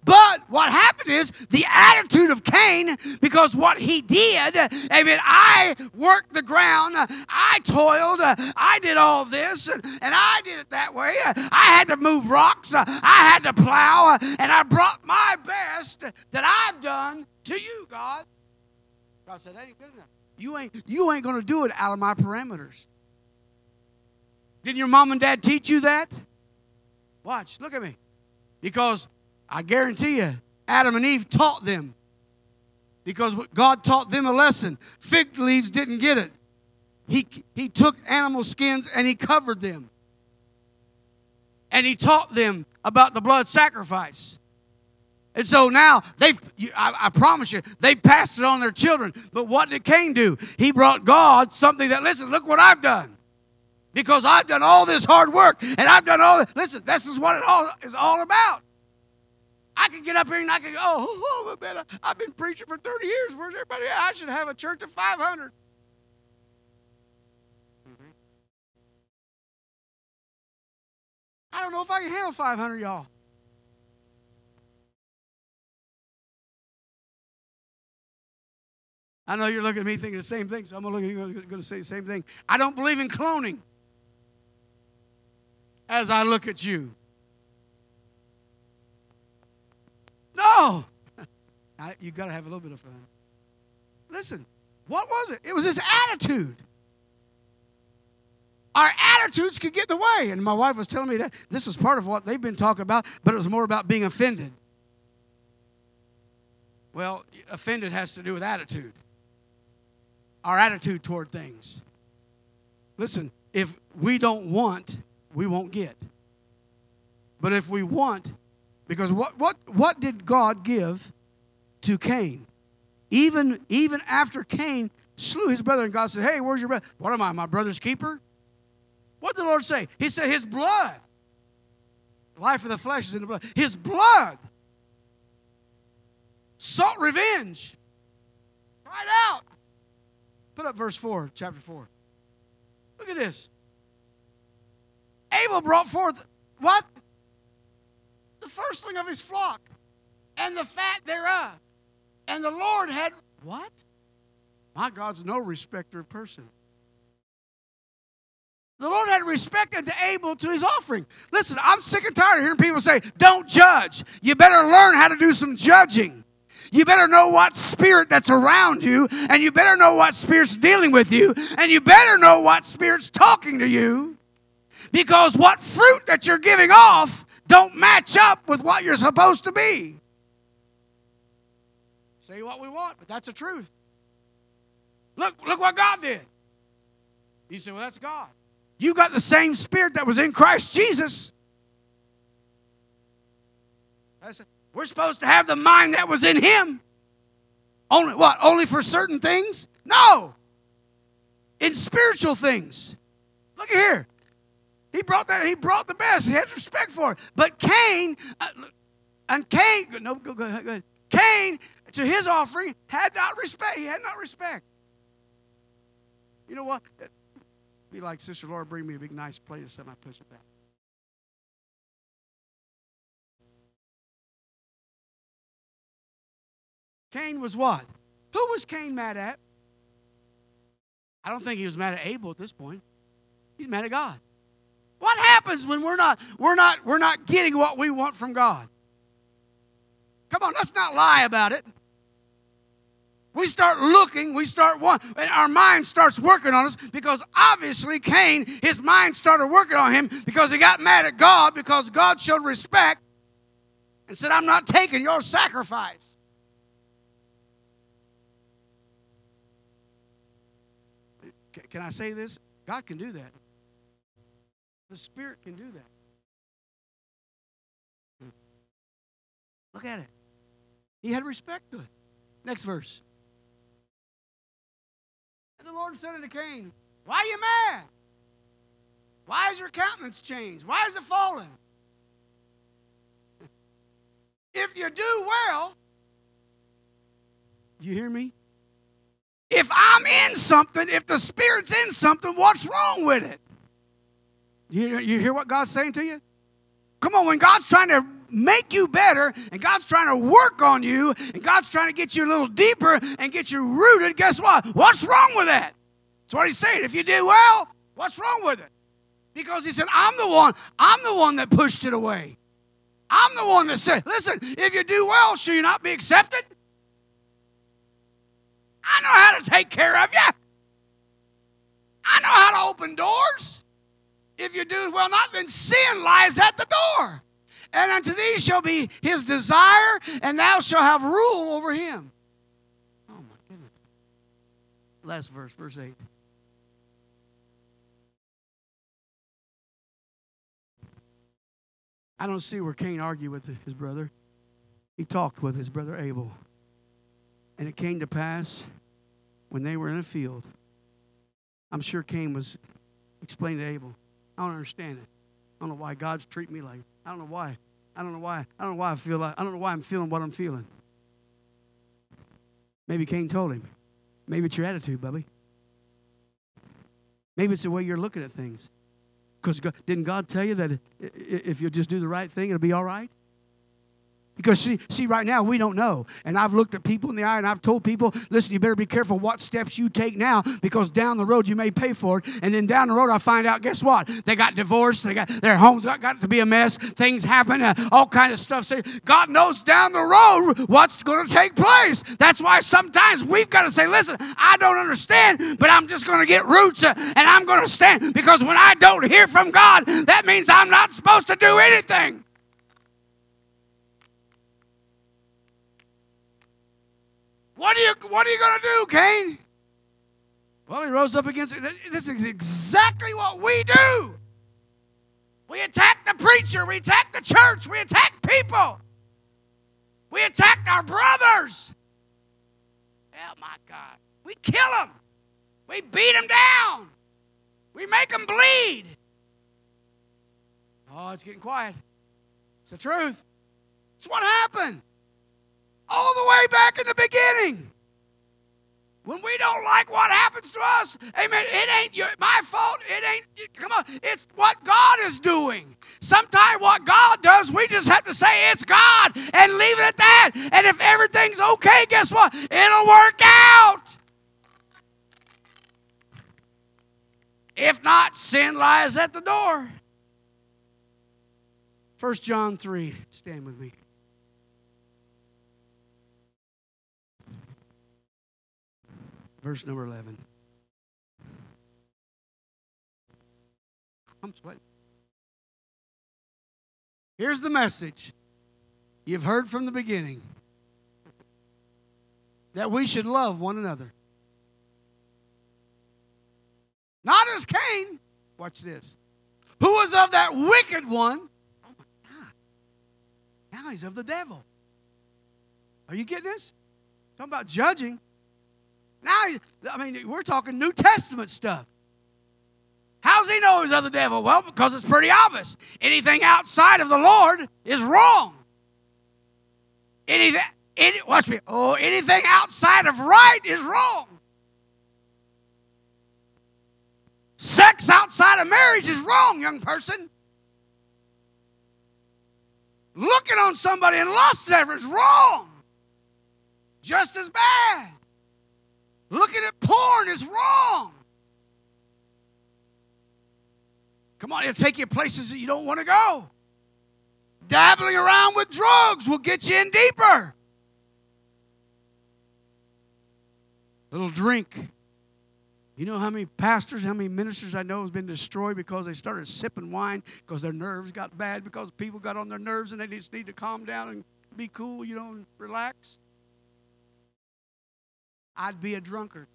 Speaker 4: But what happened is the attitude of Cain, because what he did, I mean, I worked the ground, I toiled, I did all this, and, and I did it that way. I had to move rocks, I had to plow, and I brought my best that I've done to you, God. God said, that ain't good enough. You ain't, you ain't going to do it out of my parameters. Didn't your mom and dad teach you that? Watch, look at me. Because I guarantee you, Adam and Eve taught them. Because God taught them a lesson. Fig leaves didn't get it. He, he took animal skins and he covered them. And he taught them about the blood sacrifice. And so now they've, I, I promise you, they passed it on their children. But what did Cain do? He brought God something that, listen, look what I've done. Because I've done all this hard work and I've done all this. Listen, this is what it all is all about. I can get up here and I can go, oh, oh man, I've been preaching for 30 years. Where's everybody at? I should have a church of 500. I don't know if I can handle 500 y'all. I know you're looking at me thinking the same thing, so I'm going to say the same thing. I don't believe in cloning as I look at you. No. I, you got to have a little bit of fun. Listen, what was it? It was his attitude. Our attitudes could get in the way. And my wife was telling me that this was part of what they've been talking about, but it was more about being offended. Well, offended has to do with attitude. Our attitude toward things. Listen, if we don't want, we won't get. But if we want, because what, what, what did God give to Cain? Even, even after Cain slew his brother, and God said, Hey, where's your brother? What am I, my brother's keeper? What did the Lord say? He said, His blood. Life of the flesh is in the blood. His blood sought revenge. Right out. Put up verse 4, chapter 4. Look at this. Abel brought forth what? The firstling of his flock and the fat thereof. And the Lord had what? My God's no respecter of person. The Lord had respected to Abel to his offering. Listen, I'm sick and tired of hearing people say, don't judge. You better learn how to do some judging. You better know what spirit that's around you, and you better know what spirit's dealing with you, and you better know what spirit's talking to you. Because what fruit that you're giving off don't match up with what you're supposed to be. Say what we want, but that's the truth. Look, look what God did. You say, well, that's God. You got the same spirit that was in Christ Jesus. We're supposed to have the mind that was in him. Only what? Only for certain things? No. In spiritual things. Look here. He brought that. He brought the best. He has respect for it. But Cain, uh, and Cain, no, go, go, go. Cain, to his offering, had not respect. He had not respect. You know what? Be like, Sister Laura, bring me a big nice plate of something. I push it back. Cain was what? Who was Cain mad at? I don't think he was mad at Abel at this point. He's mad at God. What happens when we're not we're not we're not getting what we want from God? Come on, let's not lie about it. We start looking, we start and our mind starts working on us because obviously Cain, his mind started working on him because he got mad at God because God showed respect and said, I'm not taking your sacrifice. Can I say this? God can do that. The Spirit can do that. Look at it. He had respect to it. Next verse. And the Lord said unto Cain, Why are you mad? Why is your countenance changed? Why is it fallen? If you do well, you hear me? If I'm in something, if the Spirit's in something, what's wrong with it? You, you hear what God's saying to you? Come on, when God's trying to make you better and God's trying to work on you and God's trying to get you a little deeper and get you rooted, guess what? What's wrong with that? That's what he's saying. If you do well, what's wrong with it? Because he said, I'm the one, I'm the one that pushed it away. I'm the one that said, listen, if you do well, should you not be accepted? I know how to take care of you. I know how to open doors. If you do well not, then sin lies at the door. And unto thee shall be his desire, and thou shalt have rule over him. Oh my goodness. Last verse, verse 8. I don't see where Cain argued with his brother. He talked with his brother Abel. And it came to pass when they were in a field. I'm sure Cain was explaining to Abel, I don't understand it. I don't know why God's treating me like I don't know why. I don't know why. I don't know why I feel like I don't know why I'm feeling what I'm feeling. Maybe Cain told him. Maybe it's your attitude, Bubby. Maybe it's the way you're looking at things. Because didn't God tell you that if you'll just do the right thing, it'll be all right? Because see, see, right now we don't know. And I've looked at people in the eye and I've told people, listen, you better be careful what steps you take now because down the road you may pay for it. And then down the road I find out, guess what? They got divorced, they got their homes got, got to be a mess, things happen, uh, all kind of stuff. Say, God knows down the road what's going to take place. That's why sometimes we've got to say, listen, I don't understand, but I'm just going to get roots uh, and I'm going to stand because when I don't hear from God, that means I'm not supposed to do anything. What are you What are you going to do, Cain? Well, he rose up against it. This is exactly what we do. We attack the preacher. We attack the church. We attack people. We attack our brothers. Oh my God! We kill them. We beat them down. We make them bleed. Oh, it's getting quiet. It's the truth. It's what happened all the way back in the beginning. When we don't like what happens to us, amen, it ain't your, my fault. It ain't, come on, it's what God is doing. Sometimes what God does, we just have to say it's God and leave it at that. And if everything's okay, guess what? It'll work out. If not, sin lies at the door. 1 John 3, stand with me. Verse number 11. I'm sweating. Here's the message you've heard from the beginning that we should love one another. Not as Cain, watch this, who was of that wicked one. Oh my God. Now he's of the devil. Are you getting this? Talking about judging. Now, I mean, we're talking New Testament stuff. How's he know he's of the devil? Well, because it's pretty obvious. Anything outside of the Lord is wrong. Anything, any, watch me. Oh, anything outside of right is wrong. Sex outside of marriage is wrong, young person. Looking on somebody in lust ever is wrong. Just as bad. Looking at porn is wrong. Come on, it'll take you places that you don't want to go. Dabbling around with drugs will get you in deeper. Little drink. You know how many pastors, how many ministers I know has been destroyed because they started sipping wine because their nerves got bad because people got on their nerves and they just need to calm down and be cool, you know, and relax. I'd be a drunkard.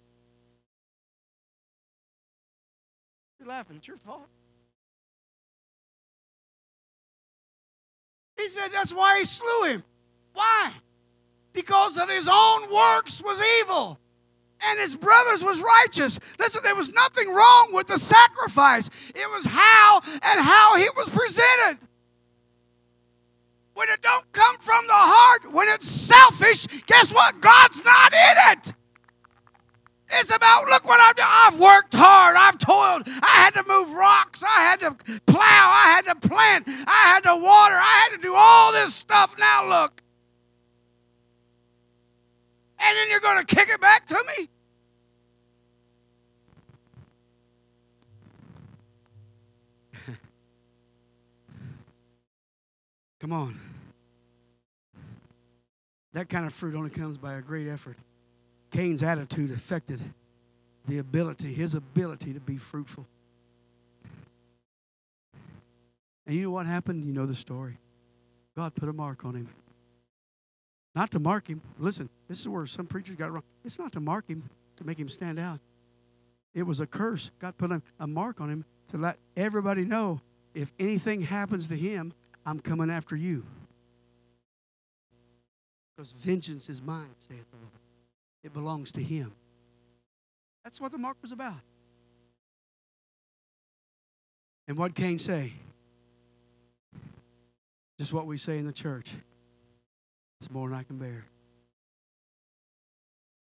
Speaker 4: You're laughing. It's your fault. He said that's why he slew him. Why? Because of his own works was evil and his brothers was righteous. Listen, there was nothing wrong with the sacrifice. It was how and how it was presented. When it don't come from the heart, when it's selfish, guess what? God's not in it. It's about, look what I've done. I've worked hard. I've toiled. I had to move rocks. I had to plow. I had to plant. I had to water. I had to do all this stuff. Now look. And then you're going to kick it back to me? Come on. That kind of fruit only comes by a great effort. Cain's attitude affected the ability, his ability to be fruitful. And you know what happened? You know the story. God put a mark on him. Not to mark him. Listen, this is where some preachers got it wrong. It's not to mark him to make him stand out. It was a curse. God put a, mark on him to let everybody know if anything happens to him, I'm coming after you. Because vengeance is mine, saith the Lord. It belongs to him. That's what the mark was about. And what Cain say? Just what we say in the church. It's more than I can bear.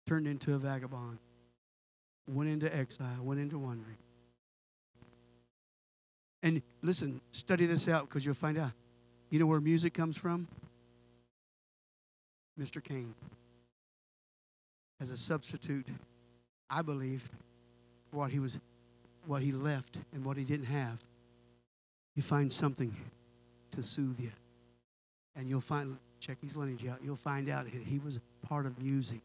Speaker 4: Turned into a vagabond. Went into exile. Went into wandering. And listen, study this out because you'll find out. You know where music comes from? Mr. Cain. As a substitute, I believe, for what he was what he left and what he didn't have. You find something to soothe you. And you'll find check his lineage out. You'll find out he- was part of music.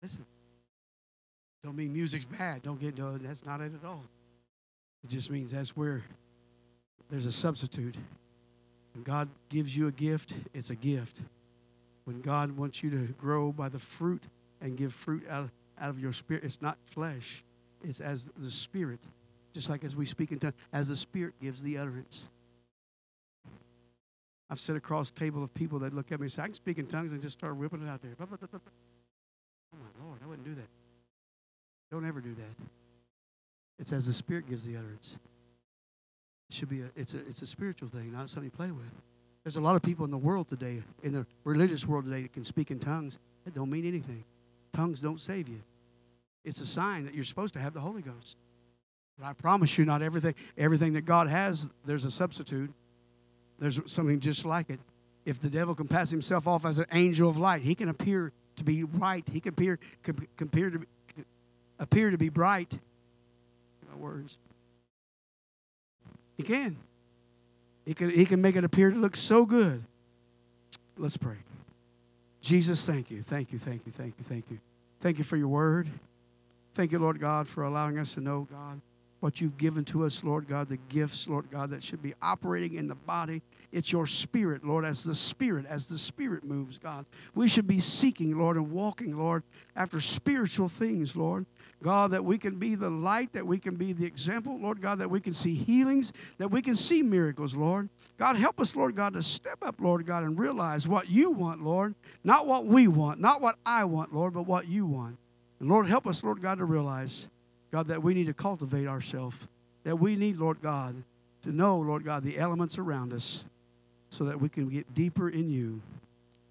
Speaker 4: Listen, don't mean music's bad. Don't get no. That's not it at all. It just means that's where there's a substitute. When God gives you a gift, it's a gift. When God wants you to grow by the fruit and give fruit out, out of your spirit, it's not flesh. It's as the Spirit. Just like as we speak in tongues, as the Spirit gives the utterance. I've sat across a table of people that look at me and say, I can speak in tongues and just start whipping it out there. Oh my Lord, I wouldn't do that. Don't ever do that. It's as the Spirit gives the utterance. It should be a it's a it's a spiritual thing, not something to play with. There's a lot of people in the world today, in the religious world today, that can speak in tongues. That don't mean anything. Tongues don't save you. It's a sign that you're supposed to have the Holy Ghost. But I promise you, not everything everything that God has, there's a substitute. There's something just like it. If the devil can pass himself off as an angel of light, he can appear to be right. He can appear, can, can appear to be, appear to be bright. My words. He can. He can. He can make it appear to look so good. Let's pray. Jesus, thank you, thank you, thank you, thank you, thank you, thank you for your word. Thank you, Lord God, for allowing us to know, God, what you've given to us, Lord God, the gifts, Lord God, that should be operating in the body. It's your spirit, Lord, as the spirit, as the spirit moves, God. We should be seeking, Lord, and walking, Lord, after spiritual things, Lord. God, that we can be the light, that we can be the example, Lord God, that we can see healings, that we can see miracles, Lord. God, help us, Lord God, to step up, Lord God, and realize what you want, Lord. Not what we want, not what I want, Lord, but what you want. And Lord, help us, Lord God, to realize, God, that we need to cultivate ourselves, that we need, Lord God, to know, Lord God, the elements around us so that we can get deeper in you.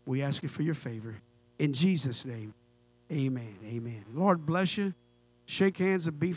Speaker 4: We ask you for your favor. In Jesus' name, amen. Amen. Lord bless you. Shake hands and be